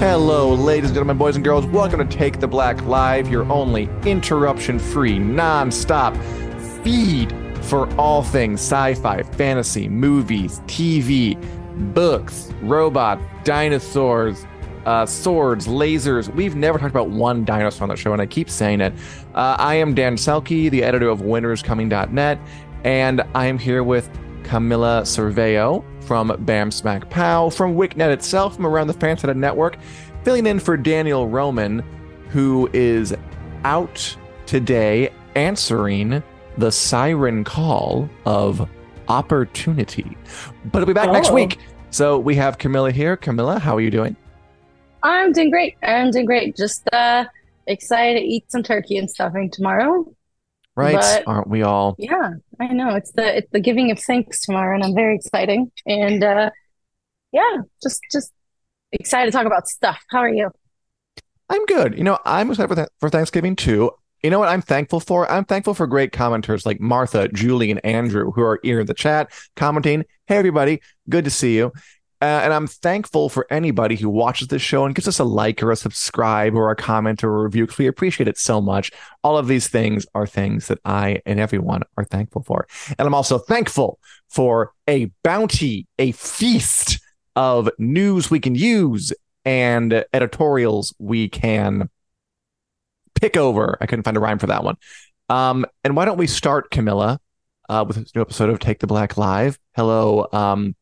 Hello, ladies and gentlemen, boys and girls. Welcome to Take the Black Live, your only interruption free, non stop feed for all things sci fi, fantasy, movies, TV, books, robots, dinosaurs, uh, swords, lasers. We've never talked about one dinosaur on the show, and I keep saying it. Uh, I am Dan Selcke, the editor of winteriscoming.net, and I am here with Camila Servello from Bam Smack Pow, from WiCnet itself, from around the FanSided Network, filling in for Daniel Roman, who is out today answering the siren call of opportunity. But he'll be back next Oh. week. So we have Camila here. Camila, how are you doing? I'm doing great. I'm doing great. Just uh excited to eat some turkey and stuffing tomorrow. Right? But- Aren't we all? Yeah, I know. It's the it's the giving of thanks tomorrow, and I'm very exciting. And uh yeah, just just excited to talk about stuff. How are you? I'm good. You know, I'm excited for, th- for Thanksgiving too. You know what I'm thankful for? I'm thankful for great commenters like Martha, Julie, and Andrew who are here in the chat commenting. Hey, everybody, good to see you. Uh, and I'm thankful for anybody who watches this show and gives us a like or a subscribe or a comment or a review because we appreciate it so much. All of these things are things that I and everyone are thankful for. And I'm also thankful for a bounty, a feast of news we can use and editorials we can pick over. I couldn't find a rhyme for that one. Um, and why don't we start, Camila, uh, with this new episode of Take the Black Live? Hello, um,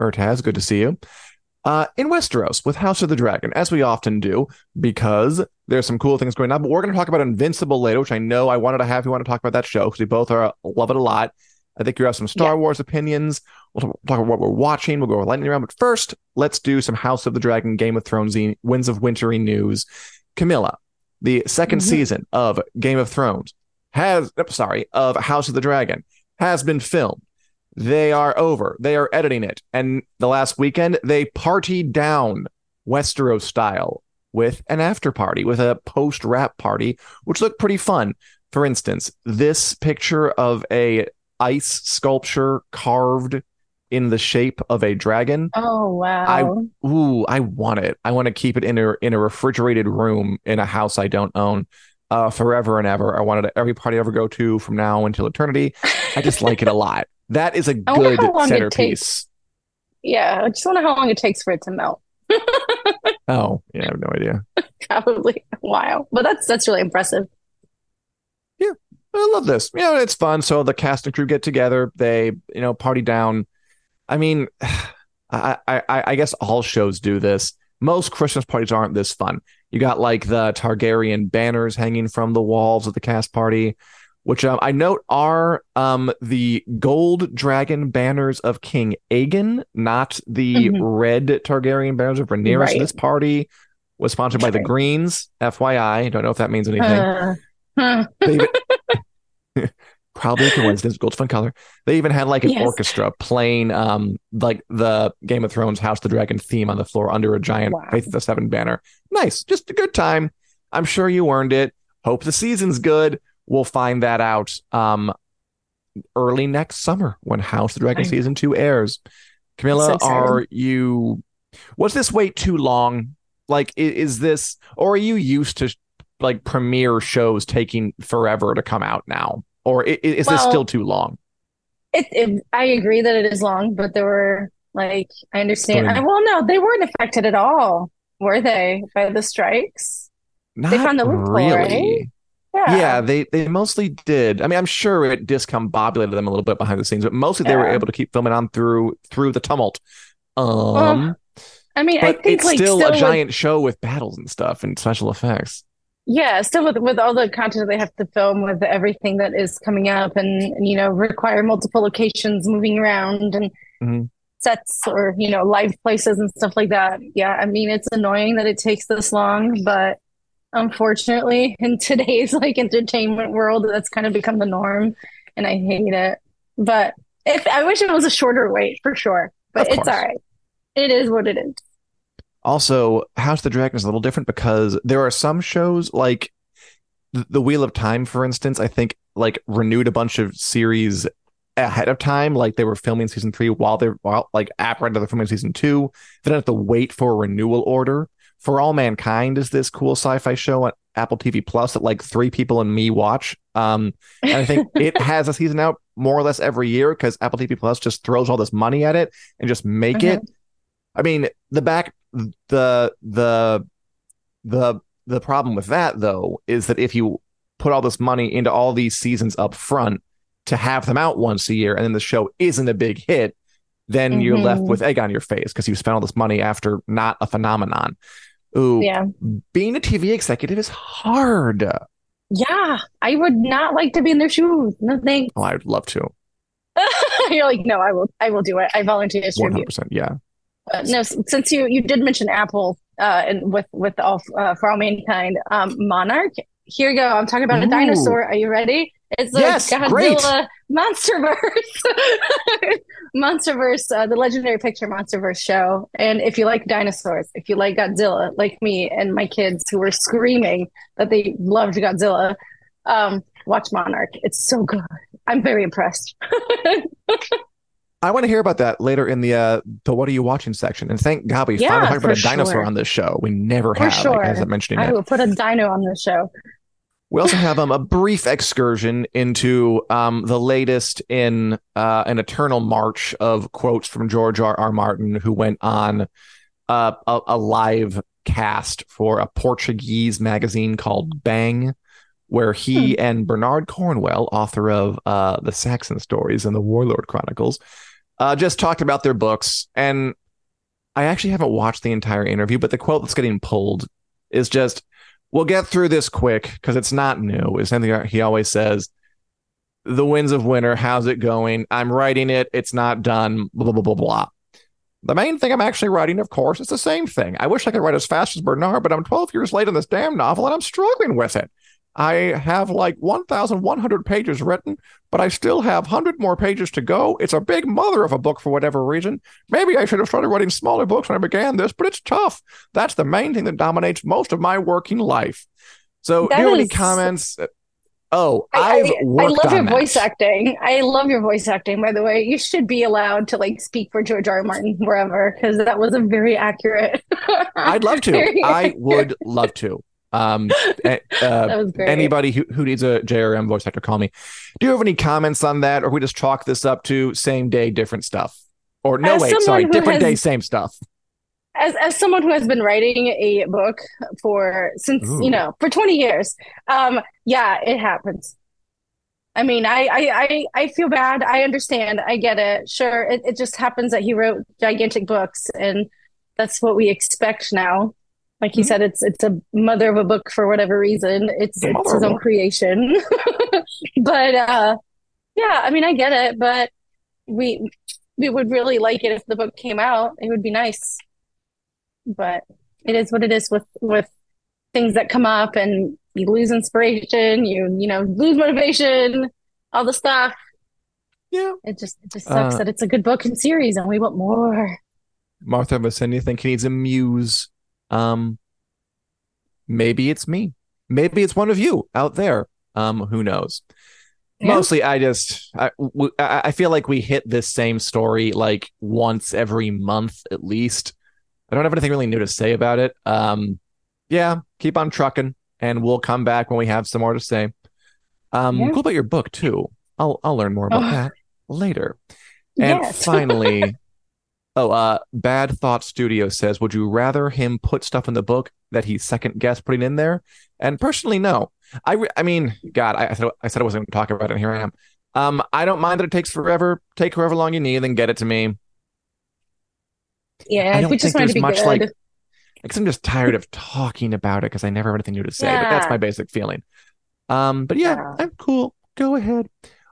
Ertaz, good to see you. Uh, in Westeros with House of the Dragon, as we often do, because there's some cool things going on. But we're going to talk about Invincible later, which I know I wanted to have you want to talk about that show because we both are love it a lot. I think you have some Star Yeah. Wars opinions. We'll talk about what we're watching. We'll go lightning around. But first, let's do some House of the Dragon, Game of Thrones, Winds of Wintry news. Camila, the 2nd Mhm. season of Game of Thrones has, sorry, of House of the Dragon has been filmed. They are over. They are editing it. And the last weekend, they partied down Westeros style with an after party, with a post wrap party, which looked pretty fun. For instance, this picture of a ice sculpture carved in the shape of a dragon. Oh wow. Ooh, I want it. I want to keep it in a in a refrigerated room in a house I don't own uh forever and ever. I wanted it at every party I ever go to from now until eternity. I just like it a lot. That is a good how long it centerpiece. Yeah, I just wonder how long it takes for it to melt. Oh, yeah, I have no idea. Probably a while. But that's that's really impressive. Yeah, I love this. You know, it's fun. So the cast and crew get together. They, you know, party down. I mean, I, I, I I guess all shows do this. Most Christmas parties aren't this fun. You got like the Targaryen banners hanging from the walls of the cast party, which um, I note are um the gold dragon banners of King Aegon, not the Mhm. red Targaryen banners of Rhaenyra. So this party was sponsored by the Greens. FYI, don't know if that means anything. Uh, huh. Even- probably a coincidence gold's fun color they even had like an Yes. orchestra playing um like the game of thrones house of the dragon theme on the floor under a giant Wow. faith of the seven banner nice just a good time i'm sure you earned it hope the season's good we'll find that out um early next summer when house of the dragon season two airs. Camila So are you was this wait too long? Like is this or are you used to like premiere shows taking forever to come out now? Or i- i- is this still too long? It, it, I agree that it is long, but there were like I understand. I, well, no, they weren't affected at all, were they, by the strikes? not they found the loophole, really Yeah. yeah they they mostly did i mean i'm sure it discombobulated them a little bit behind the scenes but mostly they were able to keep filming on through through the tumult um I mean, I think it's like still, still a with- giant show with battles and stuff and special effects yeah, still with with all the content they have to film with everything that is coming up and, and you know require multiple locations moving around and Mhm. sets or you know live places and stuff like that. Yeah, I mean it's annoying that it takes this long, but unfortunately in today's like entertainment world that's kind of become the norm and I hate it. But if I wish it was a shorter wait for sure, but Of it's all right. It is what it is. Also, House of the Dragon is a little different because there are some shows like The Wheel of Time, for instance, I think like renewed a bunch of series ahead of time, like they were filming season three while they're while like after they're filming season two. They don't have to wait for a renewal order. For All Mankind is this cool sci-fi show on Apple TV Plus that like three people and me watch. Um, and I think it has a season out more or less every year because Apple TV Plus just throws all this money at it and just make it. I mean, the back the the the the problem with that though is that if you put all this money into all these seasons up front to have them out once a year and then the show isn't a big hit, then mm-hmm. you're left with egg on your face because you spent all this money after not a phenomenon. Ooh, yeah. Being a TV executive is hard. Yeah, I would not like to be in their shoes. No thanks. Oh, I would love to. You're like, no, I will. I will do it. I volunteer to One hundred percent. Yeah. Uh, no, since you you did mention Apple, uh, and with with all uh, for all mankind, um, Monarch. Here you go. I'm talking about Ooh. a dinosaur. Are you ready? It's the yes, Godzilla great. MonsterVerse, MonsterVerse, uh, the legendary picture MonsterVerse show. And if you like dinosaurs, if you like Godzilla, like me and my kids who were screaming that they loved Godzilla, um, watch Monarch. It's so good. I'm very impressed. I want to hear about that later in the uh, the what are you watching section. And thank God we yeah, finally talked about a dinosaur sure. on this show. We never for have, sure. like, as I mentioned. I will put a dino on this show. We also have um, a brief excursion into um, the latest in uh, an eternal march of quotes from George R. R. Martin, who went on uh, a, a, live cast for a Portuguese magazine called Bang, where he hmm. and Bernard Cornwell, author of uh, the Saxon Stories and the Warlord Chronicles, uh, just talked about their books. And I actually haven't watched the entire interview, but the quote that's getting pulled is just we'll get through this quick because it's not new. It's something he always says. The winds of winter, how's it going? I'm writing it. It's not done. Blah, blah, blah, blah. The main thing I'm actually writing, of course, is the same thing. I wish I could write as fast as Bernard, but I'm 12 years late on this damn novel and I'm struggling with it. I have like 1,100 pages written, but I still have 100 more pages to go. It's a big mother of a book for whatever reason. Maybe I should have started writing smaller books when I began this, but it's tough. That's the main thing that dominates most of my working life. So, that do you have any comments? Oh, I've I, I, I love your that. voice acting. I love your voice acting, by the way. You should be allowed to like speak for George R. R. Martin wherever, because that was a very accurate. I'd love to. I would love to. Um, uh, anybody who, who needs a JRM voice actor, call me. Do you have any comments on that, or we just chalk this up to same day, different stuff? Or no, As wait, sorry, different has, day, same stuff. As as someone who has been writing a book for since Ooh. you know for twenty years, um, yeah, it happens. I mean, I, I, I, I feel bad. I understand. I get it. Sure. It, it just happens that he wrote gigantic books and that's what we expect now like you mm-hmm. said, it's it's a mother of a book for whatever reason. It's it's his own creation. but uh yeah, I mean I get it, but we we would really like it if the book came out. It would be nice. But it is what it is with with things that come up and you lose inspiration, you you know, lose motivation, all the stuff. Yeah. It just it just sucks uh, that it's a good book and series and we want more. Martha Vasenia think he needs a muse um, maybe it's me. Maybe it's one of you out there. Um, who knows? Yeah. Mostly, I just I, I feel like we hit this same story like once every month at least. I don't have anything really new to say about it. Um, yeah, keep on trucking, and we'll come back when we have some more to say. Um, yeah. cool about your book too. I'll I'll learn more about oh. that later. And yes. finally, Oh, uh, Bad Thought Studio says, would you rather him put stuff in the book that he second guessed putting in there? And personally, no. I, re- I mean, God, I, I, said I said I wasn't going to talk about it, and here I am. Um, I don't mind that it takes forever. Take however long you need, then get it to me. Yeah, I don't we just think there's much good. like, because I'm just tired of talking about it because I never have anything new to say. Yeah. But that's my basic feeling. Um, but yeah, yeah, I'm cool. Go ahead.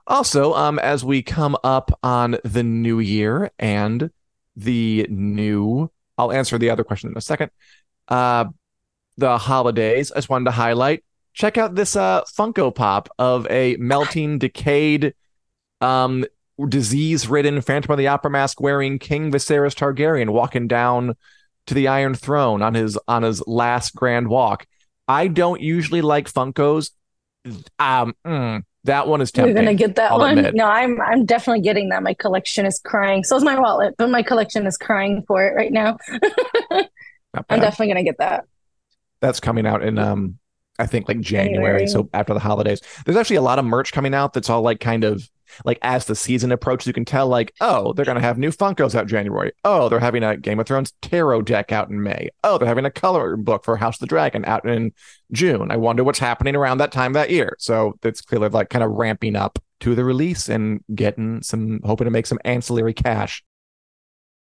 Also, um, as we come up on the new year and the new I'll answer the other question in a second. Uh the holidays. I just wanted to highlight. Check out this uh Funko Pop of a melting, decayed, um disease-ridden Phantom of the Opera mask wearing King Viserys Targaryen walking down to the Iron Throne on his on his last grand walk. I don't usually like Funkos. Um, mm, that one is tempting. You're gonna get that I'll one. Admit. No, I'm I'm definitely getting that. My collection is crying. So is my wallet, but my collection is crying for it right now. I'm definitely gonna get that. That's coming out in um I think like January, January, so after the holidays. There's actually a lot of merch coming out that's all like kind of like as the season approaches, you can tell like, oh, they're gonna have new Funkos out January. Oh, they're having a Game of Thrones tarot deck out in May. Oh, they're having a color book for House of the Dragon out in June. I wonder what's happening around that time that year. So it's clearly like kind of ramping up to the release and getting some hoping to make some ancillary cash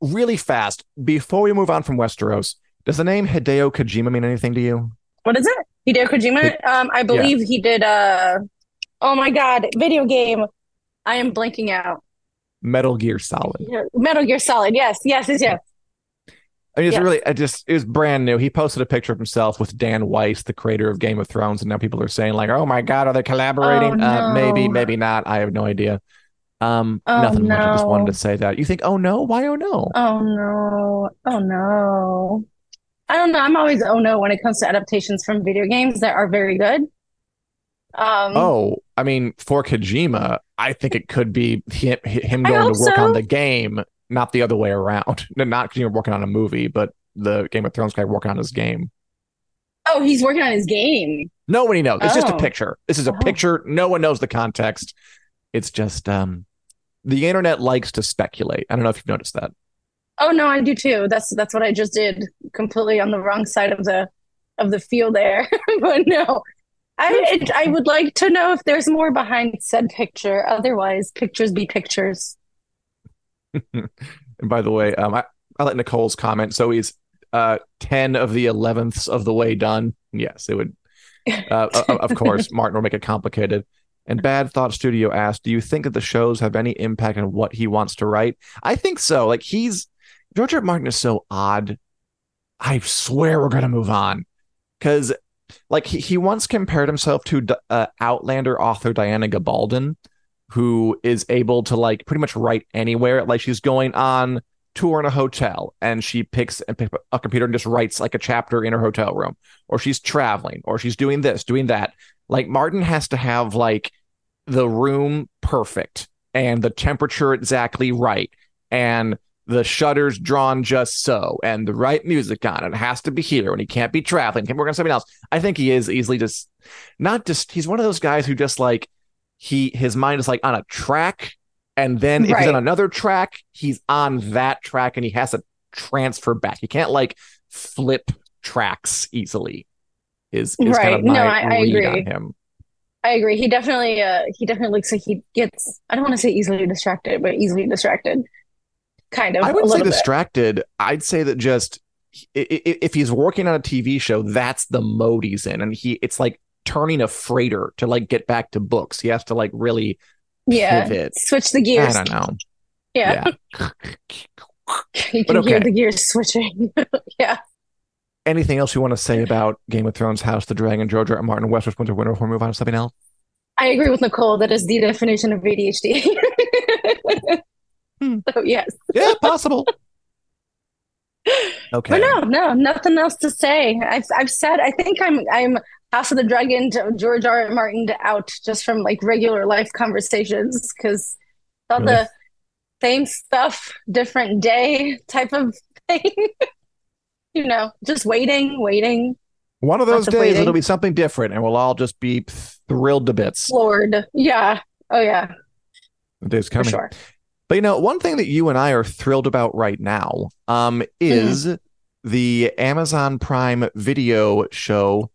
really fast before we move on from Westeros, does the name Hideo Kojima mean anything to you? What is it? Hideo Kojima? um, I believe yeah. he did uh oh my god, video game. I am blanking out. Metal Gear Solid. Metal Gear Solid. Yes, yes, yes, yes. I mean, it's yes. really, I just, it was brand new. He posted a picture of himself with Dan Weiss, the creator of Game of Thrones, and now people are saying, like, oh my God, are they collaborating? Oh, no. uh, maybe, maybe not. I have no idea. Um, oh, nothing no. much. I just wanted to say that. You think, oh no, why oh no? Oh no, oh no. I don't know. I'm always oh no when it comes to adaptations from video games that are very good. Um, oh, I mean, for Kojima, I think it could be him, him going to work so. on the game, not the other way around. not Kojima working on a movie, but the Game of Thrones guy working on his game. Oh, he's working on his game. Nobody knows. It's oh. just a oh. picture. This is a oh. picture. No one knows the context. It's just um, the internet likes to speculate. I don't know if you've noticed that. Oh no, I do too. That's that's what I just did. Completely on the wrong side of the of the field there. but no, I I would like to know if there's more behind said picture. Otherwise, pictures be pictures. and by the way, um, I I let Nicole's comment. So he's uh ten of the elevenths of the way done. Yes, it would. Uh, of course, Martin will make it complicated. And Bad Thought Studio asked, "Do you think that the shows have any impact on what he wants to write?" I think so. Like he's George R. Martin is so odd. I swear we're gonna move on because, like, he, he once compared himself to uh, Outlander author Diana Gabaldon, who is able to like pretty much write anywhere. Like she's going on tour in a hotel and she picks a computer and just writes like a chapter in her hotel room or she's traveling or she's doing this doing that like Martin has to have like the room perfect and the temperature exactly right and the shutters drawn just so and the right music on. It has to be here and he can't be traveling. Can't work on something else. I think he is easily just not just he's one of those guys who just like he his mind is like on a track and then if right. he's on another track he's on that track and he has to transfer back. He can't like flip tracks easily is, is right. kind of my no, I, I agree. on him. I agree. He definitely uh he definitely looks like he gets I don't want to say easily distracted, but easily distracted. Kind of. I wouldn't say distracted. Bit. I'd say that just if he's working on a TV show, that's the mode he's in, and he it's like turning a freighter to like get back to books. He has to like really yeah pivot. switch the gears. I don't know. Yeah. yeah. you can okay. hear the gears switching. yeah anything else you want to say about Game of Thrones, House the Dragon, George R. Martin, Westeros, Winter, Winter before we move on to something else? I agree with Nicole. That is the definition of ADHD. hmm. So yes. Yeah, possible. Okay. But no, no, nothing else to say. I've I've said I think I'm I'm House of the Dragon to George R. R. Martin out just from like regular life conversations because all really? the same stuff, different day type of thing you know, just waiting, waiting. One of those days it'll be something different and we'll all just be thrilled to bits. Lord. Yeah. Oh yeah. The day's coming. Sure. But you know, one thing that you and I are thrilled about right now um, is mm. the Amazon Prime video show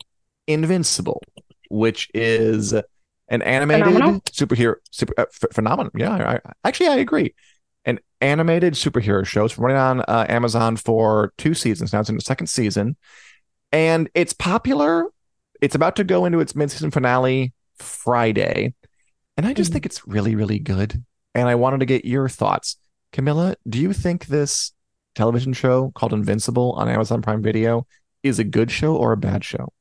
Invincible, which is an animated phenomenal. superhero super uh, phenomenon. Yeah, I, I, actually I agree animated superhero show. It's running on uh, Amazon for two seasons now. It's in the second season, and it's popular. It's about to go into its mid-season finale Friday, and I just mm-hmm. think it's really, really good. And I wanted to get your thoughts, Camila. Do you think this television show called Invincible on Amazon Prime Video is a good show or a bad show?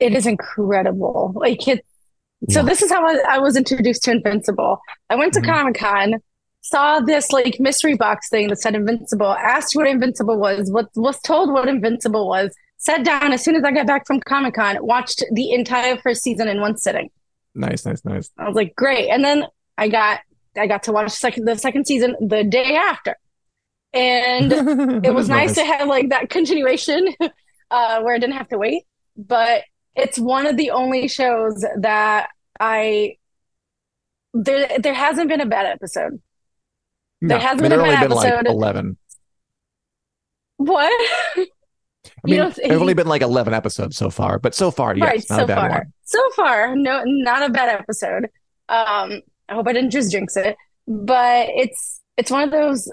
It is incredible. Like it. So Yeah. this is how I, I was introduced to Invincible. I went to Mhm. Comic Con, saw this like mystery box thing that said Invincible, asked what Invincible was, what was told what Invincible was, sat down as soon as I got back from Comic Con, watched the entire first season in one sitting. Nice, nice, nice. I was like, great. And then I got I got to watch second the second season the day after. And it was nice to have like that continuation uh, where I didn't have to wait. But it's one of the only shows that I there there hasn't been a bad episode. No, there hasn't been only been like episode. eleven. What? I mean, there've only been like eleven episodes so far, but so far, yes, right, not so a bad far. one. So far, no, not a bad episode. Um, I hope I didn't just jinx it, but it's it's one of those.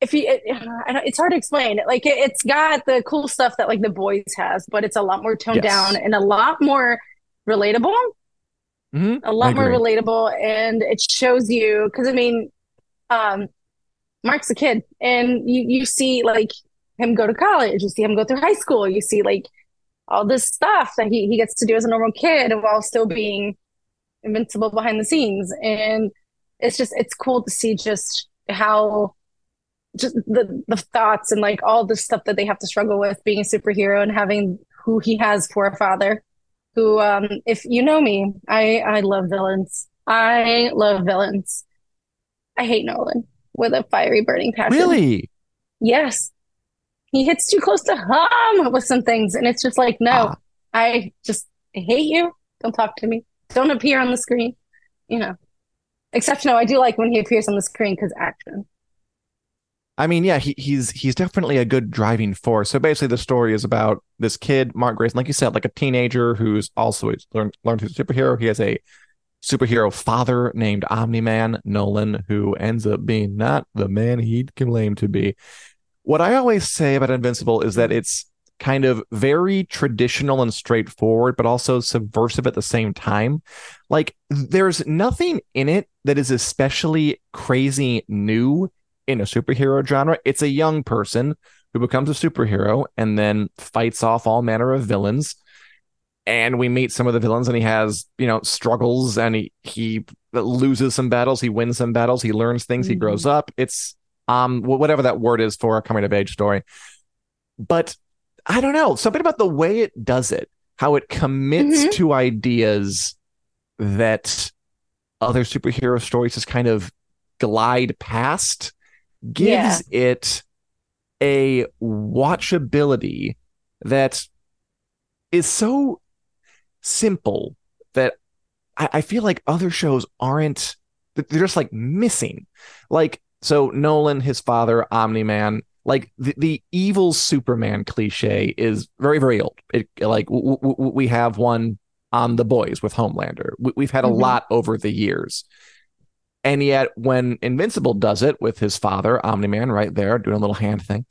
If you, it, I don't, it's hard to explain. Like it, it's got the cool stuff that like The Boys has, but it's a lot more toned Yes. down and a lot more relatable. Mhm, A lot more relatable, and it shows you because I mean, um, Mark's a kid, and you you see like him go to college, you see him go through high school, you see like all this stuff that he, he gets to do as a normal kid while still being invincible behind the scenes. And it's just it's cool to see just how just the the thoughts and like all the stuff that they have to struggle with being a superhero and having who he has for a father. Who um if you know me, I I love villains. I love villains. I hate Nolan with a fiery burning passion. Really? Yes. He hits too close to home with some things, and it's just like, no, Ah. I just hate you. Don't talk to me. Don't appear on the screen. You know. Except, no, I do like when he appears on the screen because action. I mean, yeah, he, he's he's definitely a good driving force. So basically, the story is about this kid, Mark Grayson, like you said, like a teenager who's also learned learned he's a superhero. He has a superhero father named Omni Man Nolan, who ends up being not the man he'd claim to be. What I always say about Invincible is that it's kind of very traditional and straightforward, but also subversive at the same time. Like, there's nothing in it that is especially crazy new in a superhero genre. It's a young person who becomes a superhero and then fights off all manner of villains. And we meet some of the villains, and he has, you know, struggles and he he loses some battles, he wins some battles, he learns things, he Mhm. grows up. It's um whatever that word is for a coming of age story. But I don't know, something about the way it does it, how it commits Mhm. to ideas that other superhero stories just kind of glide past gives it a watchability that is so simple that I, I feel like other shows aren't they're just like missing. Like so nolan his father omni-man like the, the evil superman cliche is very very old. It like w- w- we have one on the boys with homelander. We, we've had a Mhm. lot over the years. And yet when invincible does it with his father omni-man right there doing a little hand thing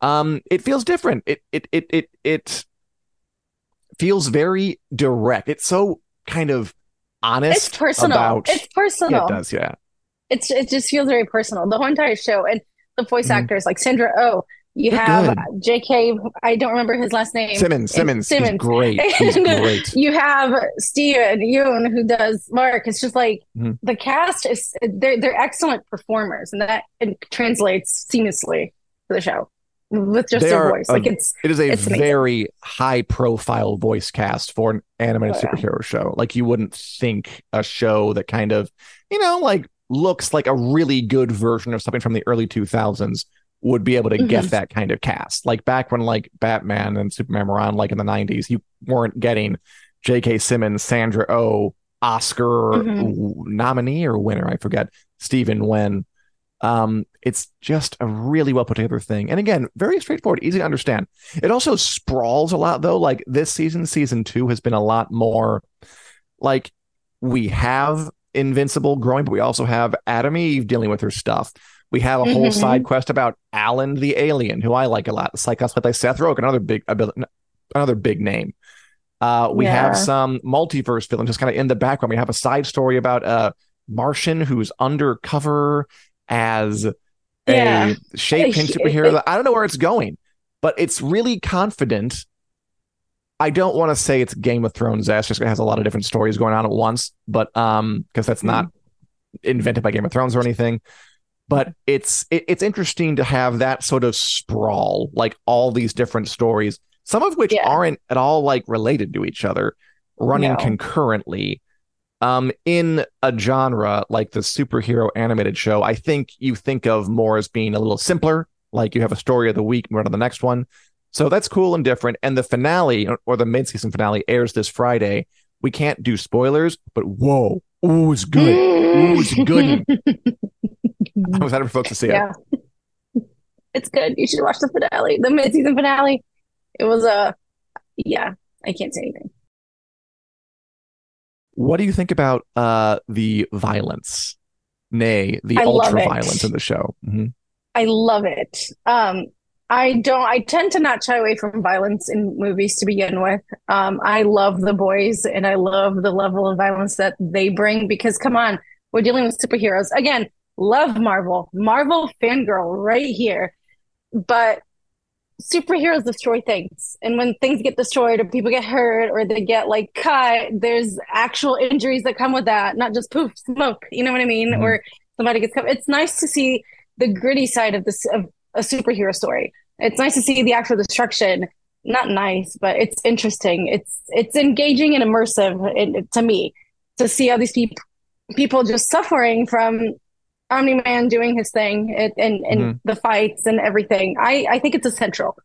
um it feels different. It it it it, it feels very direct it's so kind of honest It's personal. about It's personal. yeah, it does yeah It's it just feels very personal. The whole entire show and the voice Mhm. actors like Sandra Oh, you They're have. J.K. I don't remember his last name. simmons simmons, Simmons. he's great he's great You have Steven Yeun who does Mark. It's just like Mhm. the cast is they're they're excellent performers, and that translates seamlessly to the show with just They their voice. a- Like it's It is a amazing. very high profile voice cast for an animated Oh, yeah. superhero show. Like you wouldn't think a show that kind of, you know, like looks like a really good version of something from the early 2000s would be able to get Mhm. that kind of cast. Like back when like Batman and Superman were on like in the 90s, you weren't getting J.K. Simmons, Sandra Oh, Oscar Mhm. w- nominee or winner, I forget, Steven Yeun. Um, it's just a really well put together thing. And again, very straightforward, easy to understand. It also sprawls a lot though. Like this season, season two has been a lot more like we have Invincible growing, but we also have Atom Eve dealing with her stuff. We have a whole Mhm. side quest about Allen the alien, who I like a lot. It's like us played by Seth Rogen, another big another big name. Uh, we Yeah. have some multiverse villains just kind of in the background. We have a side story about a Martian who's undercover as Yeah. a shape It- superhero. I don't know where it's going, but it's really confident. I don't want to say it's Game of Thrones esque just has a lot of different stories going on at once, but um, because that's not invented by Game of Thrones or anything. But it's it, it's interesting to have that sort of sprawl, like all these different stories, some of which Yeah. aren't at all like related to each other, running No. concurrently. Um, in a genre like the superhero animated show, I think you think of more as being a little simpler, like you have a story of the week, move on to the next one. So that's cool and different. And the finale or- the mid-season finale airs this Friday. We can't do spoilers, but whoa, ooh, it's good. Ooh, it's good. I was excited for folks to see it. yeah. It's good. You should watch the finale, the mid-season finale. It was a, yeah. I can't say anything. What do you think about uh the violence? Nay, the I ultra violence in the show. Mhm. I love it. Um, I don't. I tend to not shy away from violence in movies to begin with. Um, I love the boys, and I love the level of violence that they bring. Because come on, we're dealing with superheroes again. Love Marvel, Marvel fangirl right here, but superheroes destroy things, and when things get destroyed, or people get hurt, or they get like cut, there's actual injuries that come with that, not just poof smoke. You know what I mean? Mhm. Or somebody gets cut. It's nice to see the gritty side of this of a superhero story. It's nice to see the actual destruction. Not nice, but it's interesting. It's it's engaging and immersive in, to me to see all these people people just suffering from Omni Man doing his thing and and, and Mhm. the fights and everything. I I think it's essential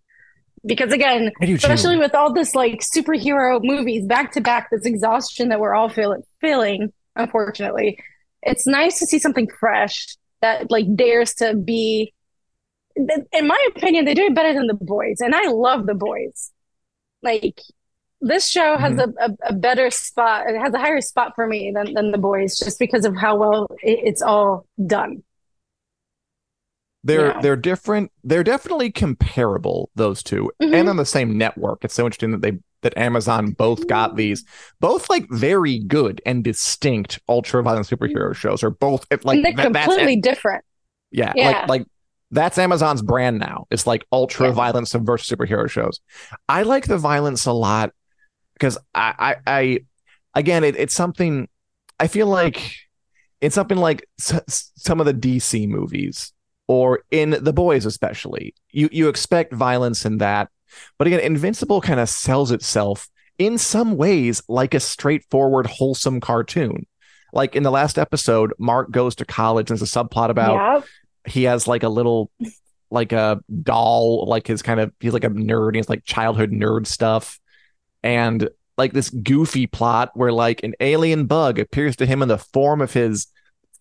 because again, do too. especially with all this like superhero movies back to back, this exhaustion that we're all feel- feeling, unfortunately, it's nice to see something fresh that like dares to be. In my opinion, they do it better than the boys, and I love the boys. Like this show has Mm-hmm. a, a, a better spot. It has a higher spot for me than than the boys, just because of how well it, it's all done. They're Yeah. they're different. They're definitely comparable. Those 2 Mhm. and on the same network. It's so interesting that they that Amazon both got these, both like very good and distinct ultra violent superhero shows. Are both like and they're that- that's completely different. yeah, Yeah. like like that's Amazon's brand now. It's like ultra Yeah. violent subversive superhero shows. I like the violence a lot because I I, I again it, it's something I feel like it's something like s- some of the DC movies or in The Boys especially. You you expect violence in that, but again, Invincible kind of sells itself in some ways like a straightforward, wholesome cartoon. Like in the last episode, Mark goes to college. And there's a subplot about he has like a little like a doll like his kind of he's like a nerd he's like childhood nerd stuff and like this goofy plot where like an alien bug appears to him in the form of his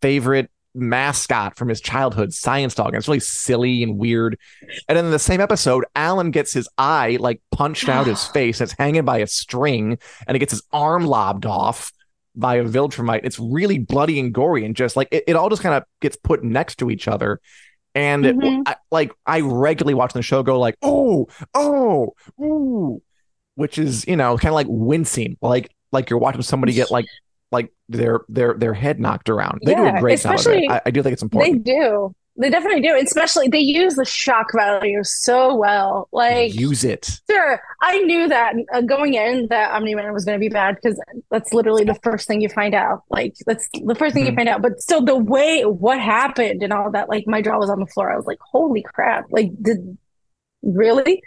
favorite mascot from his childhood science dog and it's really silly and weird and then in the same episode alan gets his eye like punched out his face it's hanging by a string and he gets his arm lobbed off by a Viltrumite. It's really bloody and gory, and just like it, it all just kind of gets put next to each other. And it- Mhm. I, like I regularly watch the show, go like, oh, oh, ooh, which is you know kind of like wincing, like like you're watching somebody get like like their their their head knocked around. They do a great job of it. I, I do think it's important. They do. They definitely do. Especially they use the shock value so well. Like Use it. Sure, I knew that uh, going in that Omni Man was going to be bad because that's literally the first thing you find out. Like that's the first thing you Mhm. find out. But still, the way what happened and all that, like my jaw was on the floor. I was like, "Holy crap!" Like, did really?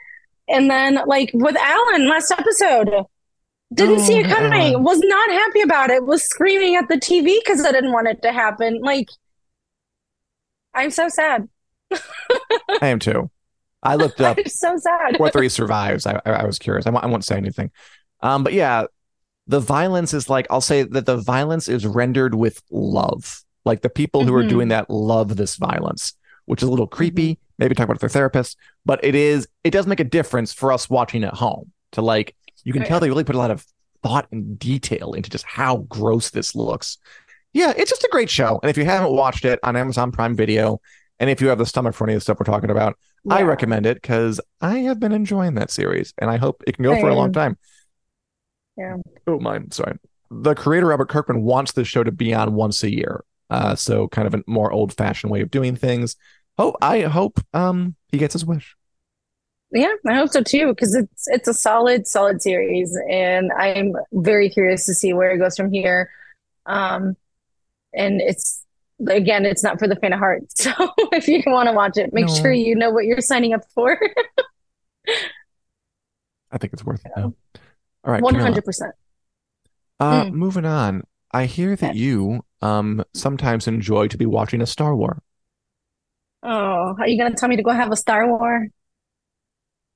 And then, like with Allen last episode, didn't see it Oh, coming. Was not happy about it. Was screaming at the TV because I didn't want it to happen. Like, I'm so sad. I am too. I looked up I'm so sad. whether he survives. I, I, I was curious. I, won't- I won't say anything. Um, but yeah, the violence is like I'll say that the violence is rendered with love. Like the people who are Mhm. doing that love this violence, which is a little creepy. Maybe talk about it with their therapist, but it is. It does make a difference for us watching at home. To like, you can Oh, tell they really put a lot of thought and detail into just how gross this looks. Yeah, it's just a great show. And if you haven't watched it on Amazon Prime Video, and if you have the stomach for any of the stuff we're talking about, I recommend it because I have been enjoying that series and I hope it can go for a long time. Yeah. Oh, my. Sorry. The creator, Robert Kirkman, wants this show to be on once a year. Uh, so, kind of a more old fashioned way of doing things. Oh, I hope um he gets his wish. Yeah, I hope so too, because it's it's a solid, solid series, and I'm very curious to see where it goes from here. Um, and it's again, it's not for the faint of heart. So if you want to watch it, make No. sure you know what you're signing up for. I think it's worth it. Now. All right, One hundred percent. Uh, Mm. moving on. I hear that you um sometimes enjoy to be watching a Star War. Oh, are you gonna tell me to go have a Star War?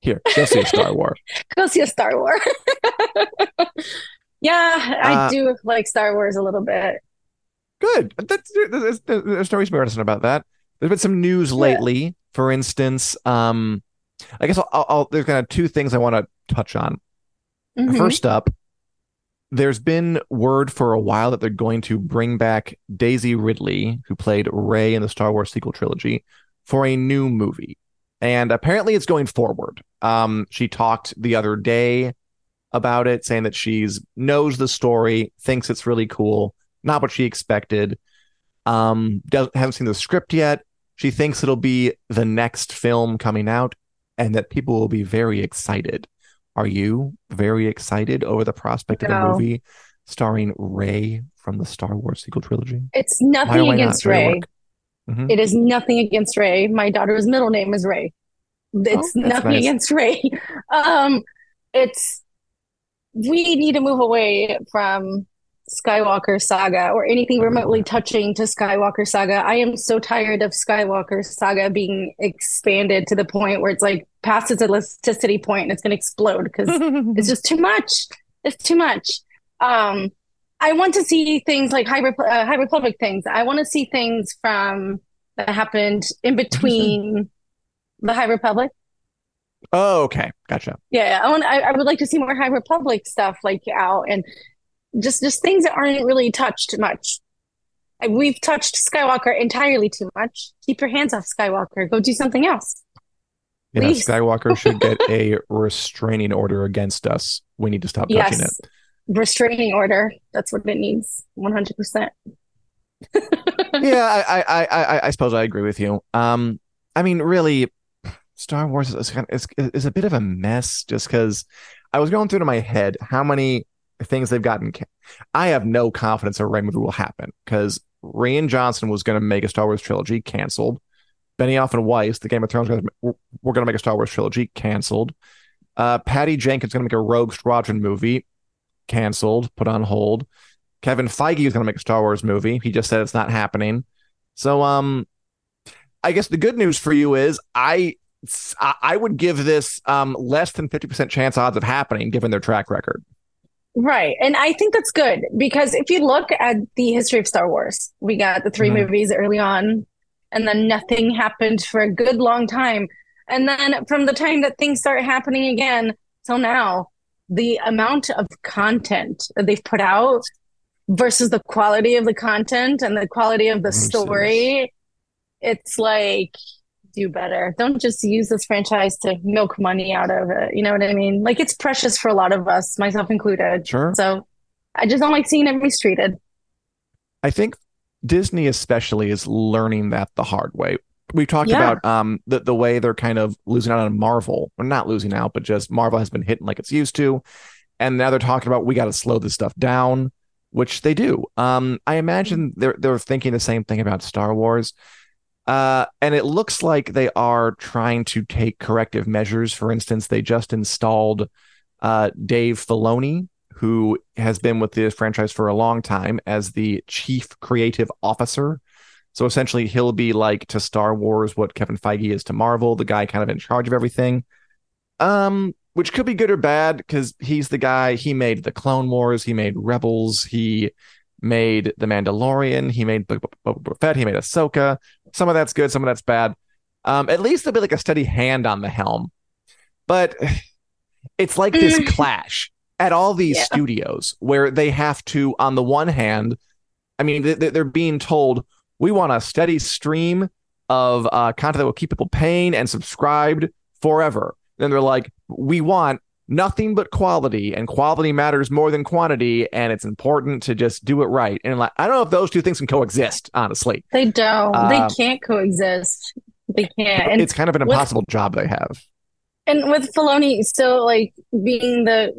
Here, go see a Star War. Go see a Star War. Yeah, I Uh, do like Star Wars a little bit. Good. That's, there's, there's, reason to be reticent about that. There's been some news Yeah. lately. For instance, um, I guess I'll, I'll, I'll there's kind of two things I want to touch on. Mhm. First up, there's been word for a while that they're going to bring back Daisy Ridley, who played Rey in the Star Wars sequel trilogy, for a new movie. And apparently it's going forward. Um, she talked the other day about it, saying that she's knows the story, thinks it's really cool, not what she expected. Um, doesn't haven't seen the script yet. She thinks it'll be the next film coming out, and that people will be very excited. Are you very excited over the prospect of a movie starring Rey from the Star Wars sequel trilogy? It's nothing why not? against Rey. Mhm. It is nothing against Rey. My daughter's middle name is Ray. It's Oh, nothing nice. against Rey. Um, it's we need to move away from Skywalker saga or anything remotely touching to Skywalker saga. I am so tired of Skywalker saga being expanded to the point where it's like past its elasticity point and it's going to explode because it's just too much. It's too much. Um, I want to see things like High, Rep- uh, High Republic things. I want to see things from that happened in between the High Republic. Oh, okay, gotcha. Yeah, I want. I, I would like to see more High Republic stuff like out and just just things that aren't really touched much. We've touched Skywalker entirely too much. Keep your hands off Skywalker. Go do something else. Yeah, Please. Skywalker should get a restraining order against us. We need to stop touching it. restraining order. That's what it needs. One hundred percent. yeah, I, I, I, I, I suppose I agree with you. Um, I mean, really, Star Wars is kind of, is, is a bit of a mess just because I was going through to my head how many things they've gotten. I have no confidence a Rey movie will happen because Rian Johnson was going to make a Star Wars trilogy, canceled. Benioff and Weiss, the Game of Thrones we're going to make a Star Wars trilogy, canceled. Uh, Patty Jenkins going to make a Rogue Squadron movie, canceled, put on hold. Kevin Feige is going to make a Star Wars movie. He just said it's not happening. So, um, I guess the good news for you is I I would give this um less than fifty percent chance odds of happening given their track record. Right. And I think that's good because if you look at the history of Star Wars, we got the 3 Mhm. movies early on, and then nothing happened for a good long time. And then from the time that things start happening again till now, the amount of content that they've put out versus the quality of the content and the quality of the story, it's like do better. Don't just use this franchise to milk money out of it. You know what I mean? Like it's precious for a lot of us, myself included. Sure. So I just don't like seeing it mistreated. I think Disney especially is learning that the hard way. We talked Yeah. about um the, the way they're kind of losing out on Marvel. Or not losing out, but just Marvel has been hitting like it's used to. And now they're talking about we got to slow this stuff down, which they do. Um I imagine they're they're thinking the same thing about Star Wars. Uh, and it looks like they are trying to take corrective measures. For instance, they just installed uh, Dave Filoni, who has been with the franchise for a long time, as the chief creative officer. So essentially, he'll be like to Star Wars what Kevin Feige is to Marvel, the guy kind of in charge of everything. Um, which could be good or bad because he's the guy. He made the Clone Wars, he made Rebels, he made the Mandalorian, he made Boba Fett, he made Ahsoka. Some of that's good, some of that's bad. Um, at least there'll be like a steady hand on the helm. But it's like this Mm. clash at all these Yeah. studios where they have to, on the one hand, I mean, they- they're being told we want a steady stream of uh, content that will keep people paying and subscribed forever. Then they're like, we want nothing but quality, and quality matters more than quantity, and it's important to just do it right. And like, I don't know if those two things can coexist, honestly. They don't. Um, they can't coexist. They can't. And it's kind of an with- impossible job they have. and with Filoni still like being the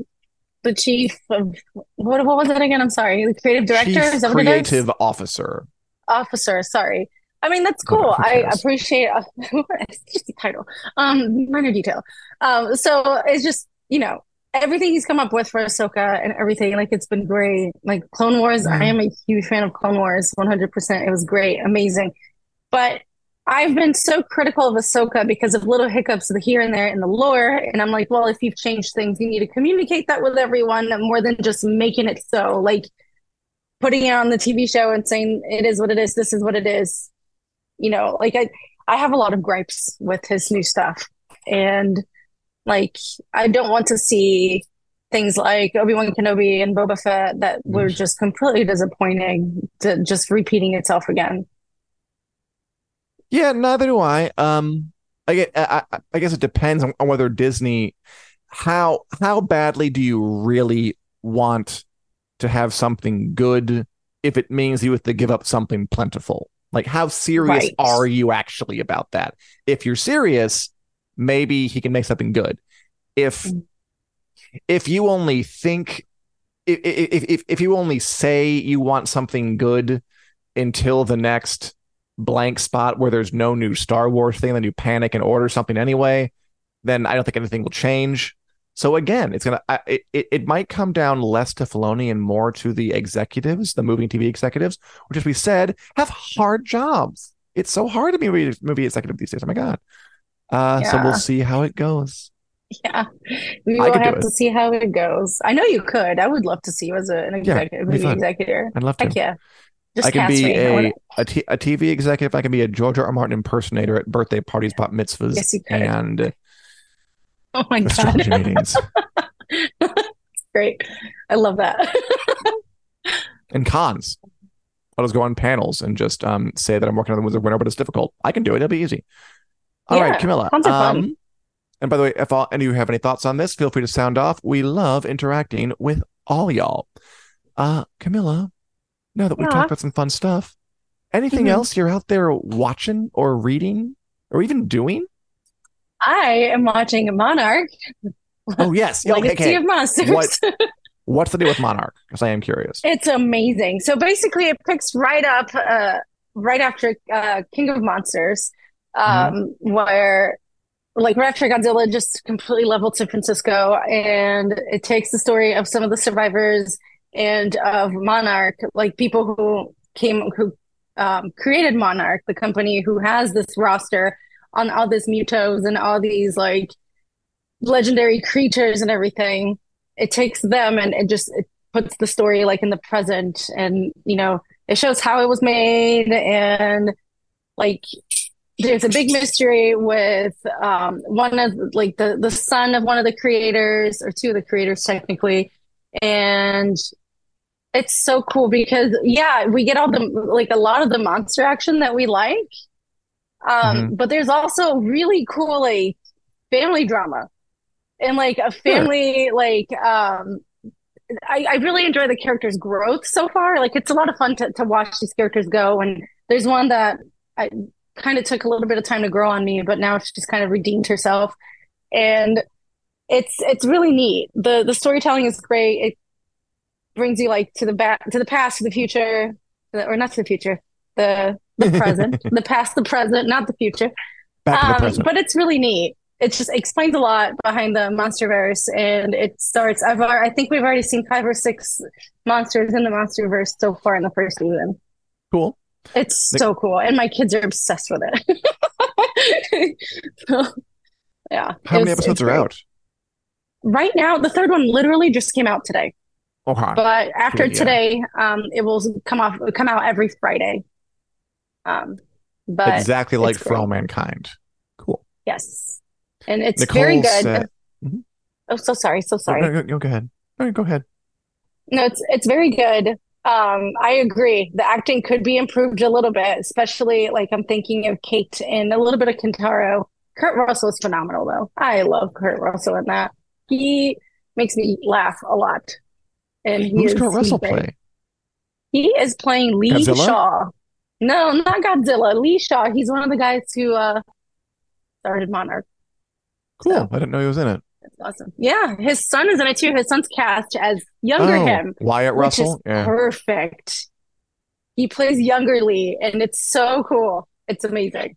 the chief of what what was it again? I'm sorry, the creative director. Chief Is that what it is? creative officer. officer sorry i mean that's cool i appreciate it's just a title um minor detail um so it's just you know everything he's come up with for Ahsoka and everything like it's been great like Clone Wars Mhm. I am a huge fan of Clone Wars 100% it was great amazing but I've been so critical of Ahsoka because of little hiccups here and there in the lore and I'm like well if you've changed things you need to communicate that with everyone more than just making it so like putting it on the TV show and saying it is what it is, this is what it is. You know, like I I have a lot of gripes with his new stuff. And like I don't want to see things like Obi-Wan Kenobi and Boba Fett that were just completely disappointing to just repeating itself again. Yeah, neither do I. Um, I get. I, I- I guess it depends on, on whether Disney. How how badly do you really want to have something good? If it means you have to give up something plentiful, like how serious Right. are you actually about that? If you're serious, maybe he can make something good. If Mm. if you only think if if if, if you only say you want something good until the next blank spot where there's no new Star Wars thing, then you panic and order something anyway, then I don't think anything will change. So again, it's gonna it it, it might come down less to Filoni and more to the executives, the movie and TV executives, which as we said have hard jobs. It's so hard to be a movie, movie executive these days. Oh my god. Uh, so we'll see how it goes. Yeah. we will have to see how it goes. I know you could. I would love to see you as a, an executive, movie executive. I'd love to. Heck yeah. Just I can be me. A wanna- a, t- a TV executive. I can be a George R. R. Martin impersonator at birthday parties, bat mitzvahs, Yes, and Oh my God. meetings Great. I love that. and cons. I'll just go on panels and just um, say that I'm working on the Wizard winner, but it's difficult. I can do it. It'll be easy. All right, Yeah, Camila. cons are fun. Um, and by the way, if all, any of you have any thoughts on this, feel free to sound off. We love interacting with all y'all. Uh, Camila, now that we've Yeah. talked about some fun stuff, anything Mhm. else you're out there watching or reading or even doing? I am watching Monarch, Oh yes, Yeah, okay, Legacy okay. of Monsters. What- What's the deal with Monarch? Because I am curious. It's amazing. So basically, it picks right up, uh, right after uh, King of Monsters, um, where like after Godzilla just completely leveled San Francisco, and it takes the story of some of the survivors and of Monarch, like people who came who um, created Monarch, the company who has this roster on all these MUTOs and all these like legendary creatures and everything. It takes them and it just it puts the story like in the present and you know it shows how it was made and like there's a big mystery with um one of like the the son of one of the creators or two of the creators technically. And it's so cool because yeah we get all the like a lot of the monster action that we like. Um but there's also really cool like family drama. And like a family like um I, I really enjoy the characters' growth so far. Like it's a lot of fun to, to watch these characters go. And there's one that I kind of took a little bit of time to grow on me, but now she's kind of redeemed herself. And it's it's really neat. The the storytelling is great. It brings you like to the back to the past, to the future, or not to the future, the the present, the past, the present, not the future. Back to the Um, present. but it's really neat. It just explains a lot behind the MonsterVerse, and it starts. I've I think we've already seen five or six monsters in the MonsterVerse so far in the first season. Cool. It's Like- so cool, and my kids are obsessed with it. So, yeah. How many episodes are great. out? Right now, the third one literally just came out today. Okay. But after yeah. today, um, it will come off come out every Friday. Um, but exactly like For All. Mankind. Cool. yes, and it's Nicole very good. said- Mhm. Oh, so sorry, so sorry. No, no, no, go ahead. No, go ahead. No, it's it's very good. Um, I agree. The acting could be improved a little bit, especially like I'm thinking of Kate and a little bit of Kentaro. Kurt Russell is phenomenal though. I love Kurt Russell in that. He makes me laugh a lot. And he Who's is Kurt Russell great. play? He is playing Lee Godzilla? Shaw. No, not Godzilla. Lee Shaw. He's one of the guys who uh started Monarch. Cool. So- I didn't know he was in it. That's awesome. Yeah, his son is in it too. His son's cast as younger Oh, him, Wyatt Russell. Yeah. perfect. He plays younger Lee, and it's so cool. It's amazing.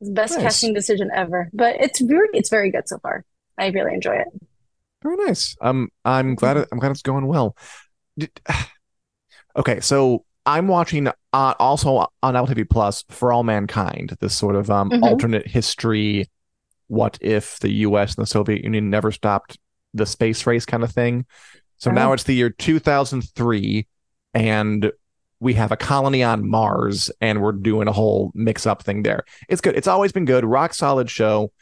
It's best Nice. casting decision ever. But it's very, it's very good so far. I really enjoy it. Very nice. Um, I'm glad. Mm-hmm. It, I'm glad it's going well. Did- okay, so I'm watching uh, also on Apple TV Plus for All Mankind. This sort of um Mhm. alternate history. What if the U.S. and the Soviet Union never stopped the space race kind of thing? So Oh. now it's the year 2003, and we have a colony on Mars, and we're doing a whole mix-up thing there. It's good. It's always been good. Rock solid show.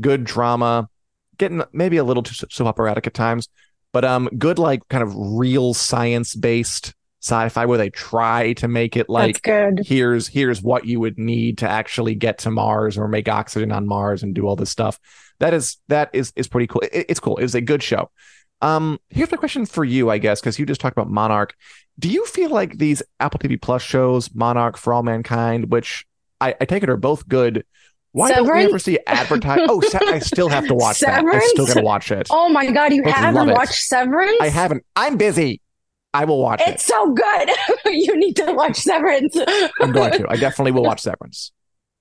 Good drama getting maybe a little too soap operatic at times, but um, good like kind of real science based sci-fi where they try to make it like here's here's what you would need to actually get to Mars or make oxygen on Mars and do all this stuff. That is that is is pretty cool. It- it's cool. It was a good show. Um, here's my question for you, I guess, because you just talked about Monarch. Do you feel like these Apple TV Plus shows, Monarch for All Mankind, which I, I take it are both good? Why don't we ever see advertise? Oh, I still have to watch that. I Severance? still gotta watch it. Oh my God, you Both haven't watched Severance? I haven't. I'm busy. I will watch It's it. so good. you need to watch Severance. I'm going to. I definitely will watch Severance.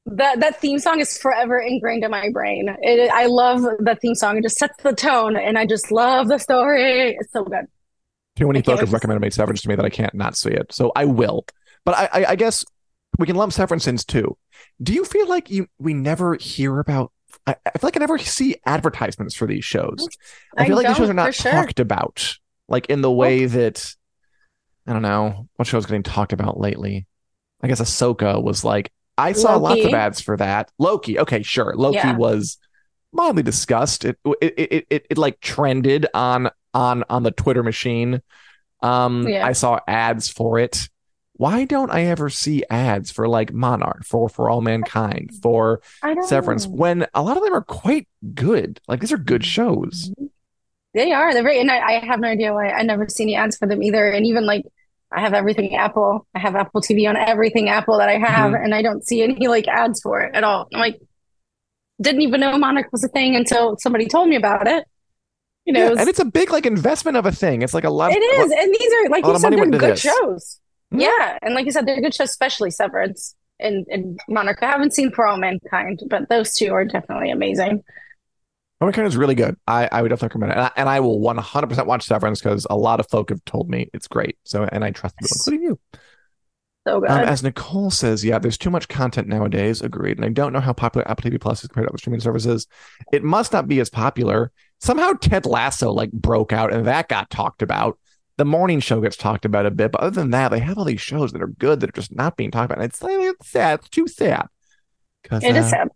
That that theme song is forever ingrained in my brain. It, I love that theme song. It just sets the tone, and I just love the story. It's so good. Too many I can't folk have recommended made Severance to me that I can't not see it. So I will. But I, I, I guess we can lump Severance in too. Do you feel like you we never hear about? I, I feel like I never see advertisements for these shows. I I feel like these shows are not sure. talked about, like in the way that I don't know what show's getting talked about lately. I guess Ahsoka was like I saw lots of ads for that. Loki, okay, sure. Loki Yeah. was mildly discussed. It it, it it it like trended on on on the Twitter machine. Um, Yeah. I saw ads for it. Why don't I ever see ads for like Monarch, for for All Mankind, for Severance, know. when a lot of them are quite good? Like these are good shows. They are. They're very, and I, I have no idea why. I never see any ads for them either. And even like, I have everything Apple. I have Apple TV on everything Apple that I have, Mm-hmm. and I don't see any like ads for it at all. I'm like, didn't even know Monarch was a thing until somebody told me about it. You know, Yeah, it was- and it's a big like investment of a thing. It's like a lot. it is, and these are like you said, they're good this. shows. Mhm. Yeah, and like you said, they're good shows, especially Severance and and Monarch. I haven't seen For All Mankind, but those two are definitely amazing. Mankind is really good. I, I would definitely recommend it, and I, and I will 100% watch Severance because a lot of folk have told me it's great. So, and I trust people, including you. So good. Um, as Nicole says, yeah, there's too much content nowadays. Agreed. And I don't know how popular Apple TV Plus is compared to other streaming services. It must not be as popular. Somehow Ted Lasso like broke out and that got talked about. The morning show gets talked about a bit, but other than that, they have all these shows that are good that are just not being talked about. And it's, it's sad. It's too sad. It is sad.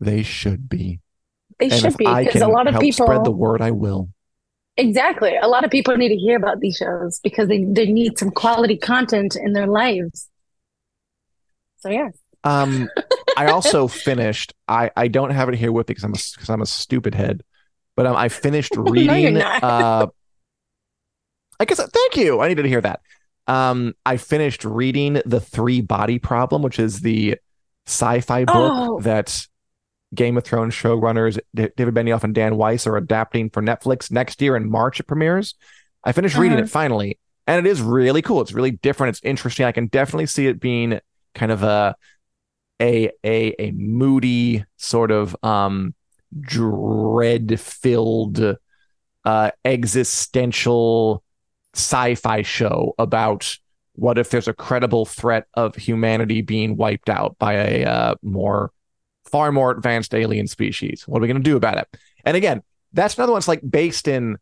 they should be. They and should be because a lot of people spread the word, I will. exactly a lot of people need to hear about these shows because they, they need some quality content in their lives. So yeah, Um, I also finished. I I don't have it here with me because I'm a because I'm a stupid head. But um, I finished reading. not. uh, I guess thank you. I needed to hear that. Um, I finished reading the Three Body Problem, which is the sci-fi book Oh. that Game of Thrones showrunners David Benioff and Dan Weiss are adapting for Netflix next year in March. It premieres. I finished reading Uh-huh. it finally, and it is really cool. It's really different. It's interesting. I can definitely see it being kind of a a a a moody sort of um dread filled uh existential sci-fi show about what if there's a credible threat of humanity being wiped out by a uh, more far more advanced alien species. What are we going to do about it? And again that's another one that's like based in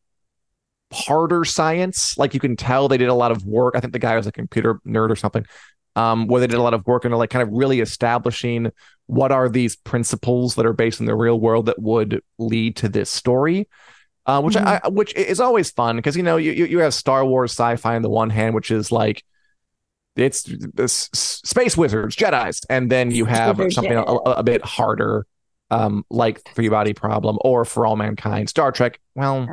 harder science. Like you can tell they did a lot of work. I think the guy was a computer nerd or something um, where they did a lot of work into like kind of really establishing what are these principles that are based in the real world that would lead to this story uh, which I, I which is always fun because you know you you you have Star Wars sci-fi on the one hand, which is like it's, it's space wizards, Jedi's, and then you have Wizard something a, a bit harder, um, like Three Body Problem or For All Mankind, Star Trek. Well,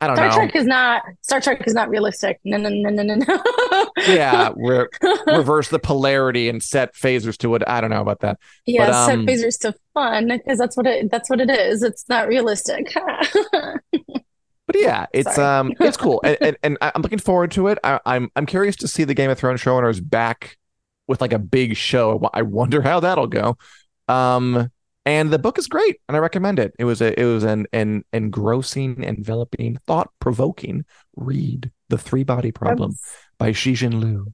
I don't Star know. Trek is not Star Trek is not realistic. No, no, no, no, no, no. yeah, re- reverse the polarity and set phasers to it. I don't know about that. yeah, But, set um, phasers to fun because that's what it that's what it is. It's not realistic. But yeah, it's Sorry. um, it's cool, and, and, and I'm looking forward to it. I, I'm I'm curious to see the Game of Thrones showrunners back with like a big show. I wonder how that'll go. Um, and the book is great, and I recommend it. It was a it was an an engrossing, enveloping, thought provoking read. The Three Body Problem by Cixin Liu.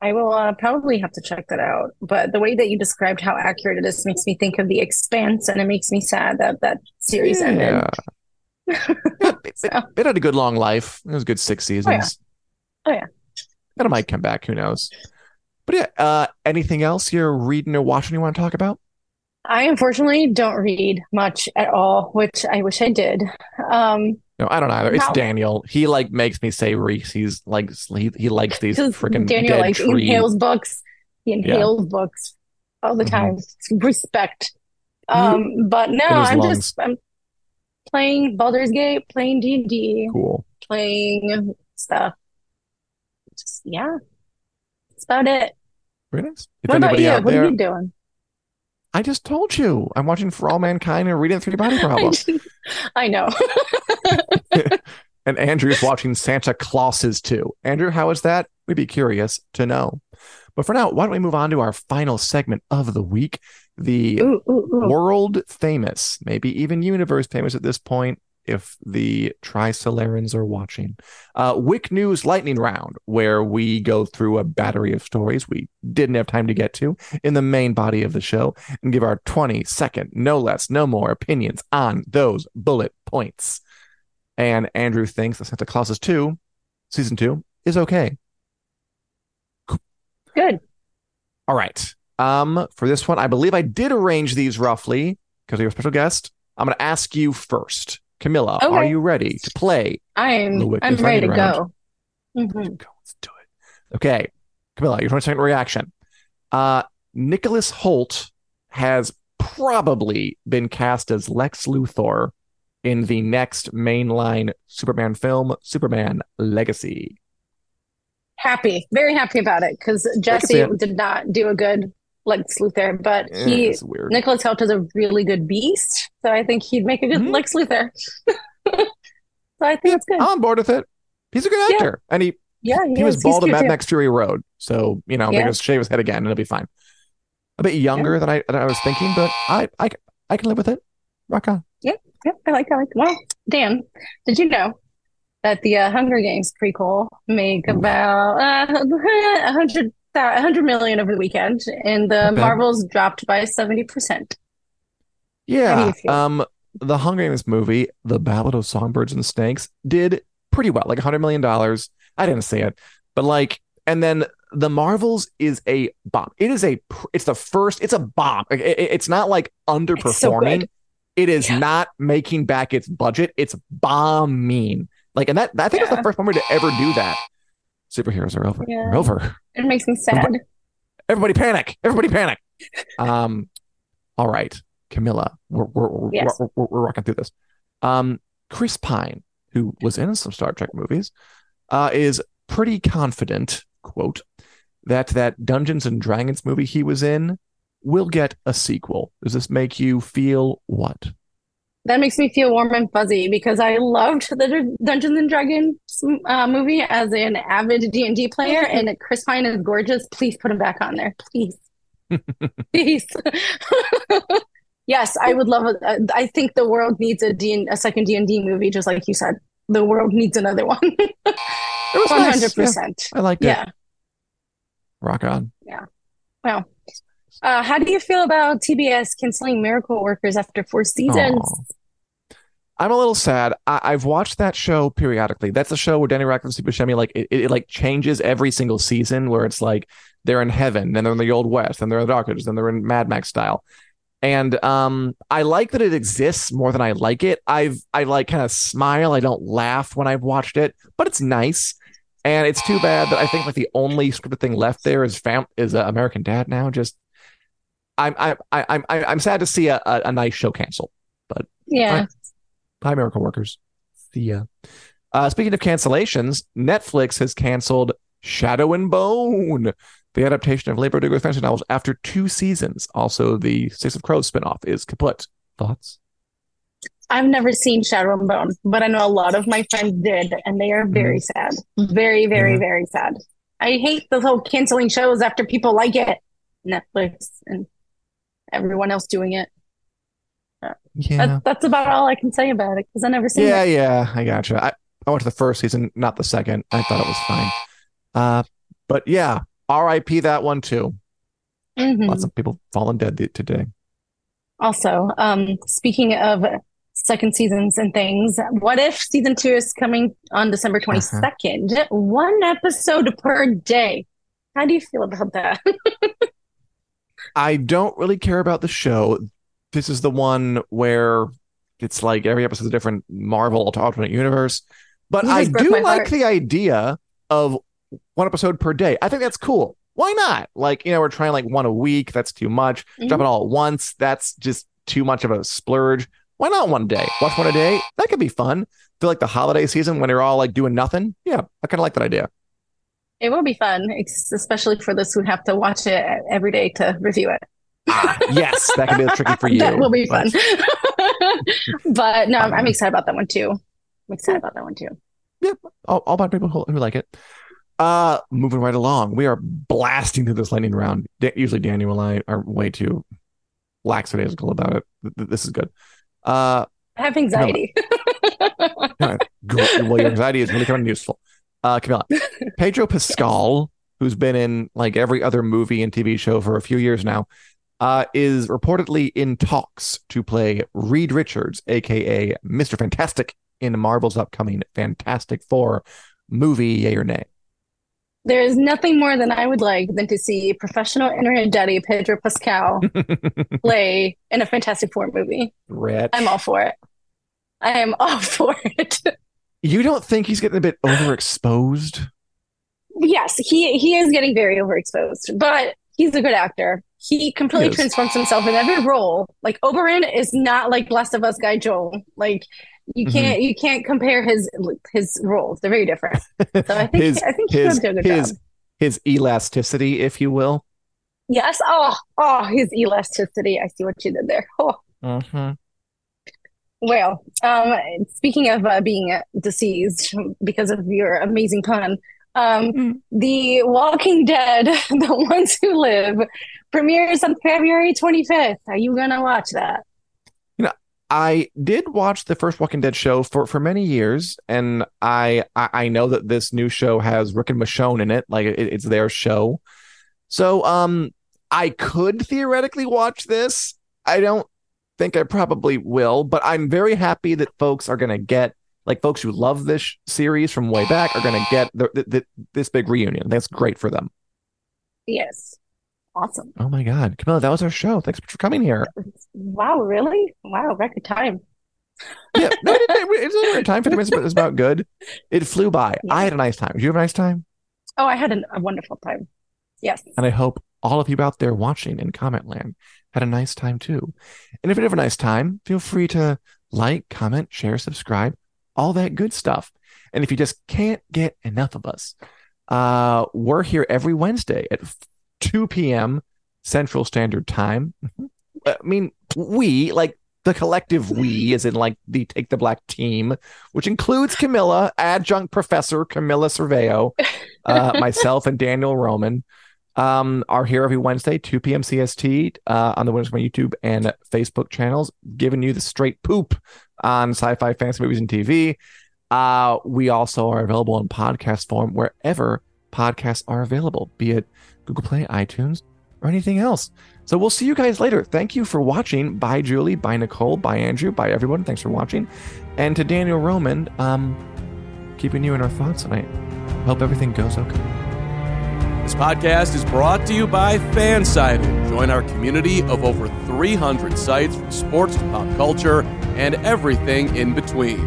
I will uh, probably have to check that out. But the way that you described how accurate it is makes me think of The Expanse, and it makes me sad that that series ended. Yeah. Yeah, it, it- had a good long life. It was a good six seasons. Oh, yeah. And it might come back. Who knows? But yeah, uh, anything else you're reading or watching you want to talk about? I unfortunately don't read much at all, which I wish I did. Um, No, I don't either. It's No. Daniel. He like makes me say Reese. He's like he, he likes these freaking Daniel like tree. inhales books. He inhales books all the Mhm. time. Respect. Um, but no, I'm lungs. just I'm playing Baldur's Gate, playing D&D, Cool. playing stuff. Just yeah. That's about it. Very nice. If What about you? What there, are you doing? I just told you, I'm watching For All Mankind and reading Three Body Problem. I know. and Andrew's watching Santa Clauses too. Andrew, how is that? We'd be curious to know. But for now, why don't we move on to our final segment of the week? The Ooh, ooh, ooh. world famous, maybe even universe famous at this point, if the Trisolarans are watching. Uh, WiC News Lightning Round, where we go through a battery of stories we didn't have time to get to in the main body of the show and give our 20 second, no less, no more opinions on those bullet points. And Andrew thinks that Santa Claus 2, season 2, is okay. Good. All right. Um, for this one, I believe I did arrange these roughly because you're a special guest. I'm going to ask you first. Camila, are you ready to play? I'm I'm ready to round. go. Mhm. Go, let's do it. Okay. Camila, your 20 second reaction. Uh, Nicholas Hoult has probably been cast as Lex Luthor in the next mainline Superman film, Superman Legacy. Happy, very happy about it because Jesse did not do a good Lex Luthor, but Eh, he it's weird. Nicholas Hoult is a really good beast, so I think he'd make a good Mhm. Lex Luthor. so I think it's good. I'm on board with it. He's a good Yeah. actor, and he yeah, he was bald in He's Mad. Max Fury Road, so you know they Yeah. can just shave his head again and it'll be fine. A bit younger than I than I was thinking, but I I I can live with it. Rock on. Yeah, yeah, I like, I like. Well, Dan, did you know that the uh, Hunger Games prequel make about uh, a hundred a hundred million over the weekend, and the bad. Marvels dropped by seventy percent. Yeah. Um, the Hunger Games movie, The Ballad of Songbirds and Snakes, did pretty well, like a hundred million dollars. I didn't see it, but like, and then the Marvels is a bomb. It is a, it's the first, it's a bomb. Like, it- it- it's not like so underperforming. good. it is Yeah. not making back its budget. It's bombing. Like, and that I think it's the first movie to ever do that. Superheroes are over. Yeah. They're over. It makes me sad. Everybody panic. Everybody panic. Um, all right, Camila, we're we're we're, Yes. we're, we're, we're rocking through this. Um, Chris Pine, who was in some Star Trek movies, uh, is pretty confident, quote, that that Dungeons and Dragons movie he was in will get a sequel. Does this make you feel what? That makes me feel warm and fuzzy because I loved the Dungeons and Dragons uh, movie as an avid D&D player, and Chris Pine is gorgeous. Please put him back on there, please, please. Yes, I would love it. Uh, I think the world needs a D a second D&D movie, just like you said. The world needs another one. Was hundred percent. I liked it. Yeah. Rock on. Yeah. Wow. Uh, how do you feel about TBS canceling Miracle Workers after four seasons? Aw. I'm a little sad. I, I've watched that show periodically. That's a show where Danny Radcliffe and Steve Buscemi like it, it, it, like changes every single season. Where it's like they're in heaven, then they're in the old west, then they're in the dark ages, then they're in Mad Max style. And um, I like that it exists more than I like it. I've I like kind of smile. I don't laugh when I've watched it, but it's nice. And it's too bad that I think like the only scripted thing left there is fam is uh, American Dad now. Just I'm I'm I'm I'm sad to see a, a, a nice show cancel. But Yeah. Hi, Miracle Workers. See ya. Uh, speaking of cancellations, Netflix has canceled Shadow and Bone, the adaptation of Leigh Bardugo's fantasy novels after two seasons. Also, the Six of Crows spinoff is kaput. Thoughts? I've never seen Shadow and Bone, but I know a lot of my friends did, and they are very sad. Very, very, Yeah. very sad. I hate the whole canceling shows after people like it. Netflix and everyone else doing it. Yeah. That, that's about all I can say about it because I never seen Yeah, it. yeah, I gotcha. I, I watched the first season, not the second. I thought it was fine. Uh, but yeah, R.I.P. that one too. Mhm. Lots of people fallen dead th- today. Also, um, speaking of second seasons and things, what if season two is coming on December 22nd? One episode per day. How do you feel about that? I don't really care about the show. This is the one where it's like every episode is a different Marvel alternate universe. But I do like heart. the idea of one episode per day. I think that's cool. Why not? Like, you know, we're trying like one a week. That's too much. Mhm. Drop it all at once. That's just too much of a splurge. Why not one day? Watch one a day. That could be fun. Feel like the holiday season when you're all like doing nothing. Yeah, I kind of like that idea. It will be fun, especially for those who have to watch it every day to review it. Yes, that could be tricky for you. That will be fun. but no, I'm, I'm Um, excited about that one too. I'm excited about that one too. all, all about people who, who like it. Uh, moving right along, we are blasting through this lightning round. Da- usually, Daniel and I are way too lackadaisical about it. Th- th- This is good. Uh, I have anxiety. well, your anxiety is really coming in useful. Uh, Camila, Pedro Pascal, who's been in like every other movie and TV show for a few years now, uh, is reportedly in talks to play Reed Richards, aka Mr. Fantastic, in Marvel's upcoming Fantastic Four movie. Yay or nay? There is nothing more than I would like than to see professional internet daddy Pedro Pascal play in a Fantastic Four movie. Rich. I'm all for it. I am all for it. You don't think he's getting a bit overexposed? yes, he he is getting very overexposed, but he's a good actor. He completely He transforms himself in every role. Like Oberyn is not like Last of Us guy Joel. Like you Mhm. can't you can't compare his his roles. They're very different. So I think his I think he's his going to do a good his job. his elasticity, if you will. Yes. Oh, oh, his elasticity. I see what you did there. Oh, Mm-hmm. well. Um, speaking of uh, being deceased because of your amazing pun, um, Mm. The Walking Dead, The Ones Who Live, premieres on February 25th. Are you gonna watch that? You know, I did watch the first Walking Dead show for for many years, and I I, I know that this new show has Rick and Michonne in it, like it, it's their show. So um, I could theoretically watch this. I don't think I probably will, but I'm very happy that folks are gonna get like folks who love this sh- series from way back are gonna get the, the, the, this big reunion. That's great for them. Yes. Awesome. Oh my God, Camila, that was our show. Thanks for coming here. Wow, really? Wow, record time. Yeah, no, it, it, it's only time. Fifty minutes, but it's about good. It flew by. Yeah. I had a nice time. Did you have a nice time? Oh, I had an, a wonderful time. Yes. And I hope all of you out there watching in comment land had a nice time too. And if you have a nice time, feel free to like, comment, share, subscribe, all that good stuff. And if you just can't get enough of us, uh, we're here every Wednesday at 2 p.m. Central Standard Time. I mean, we, like the collective we, as in like the Take the Black team, which includes Camila, adjunct professor Camila Servello, uh, myself, and Daniel Roman um, are here every Wednesday, 2 p.m. CST, uh, on the Winners My YouTube and Facebook channels, giving you the straight poop on sci-fi, fantasy movies, and TV. Uh, we also are available in podcast form wherever podcasts are available, be it Google Play, iTunes, or anything else. So we'll see you guys later. Thank you for watching. Bye, Julie. Bye, Nicole. Bye, Andrew. Bye, everyone. Thanks for watching. And to Daniel Roman, um, keeping you in our thoughts tonight. Hope everything goes okay. This podcast is brought to you by FanSided. Join our community of over 300 sites from sports to pop culture and everything in between.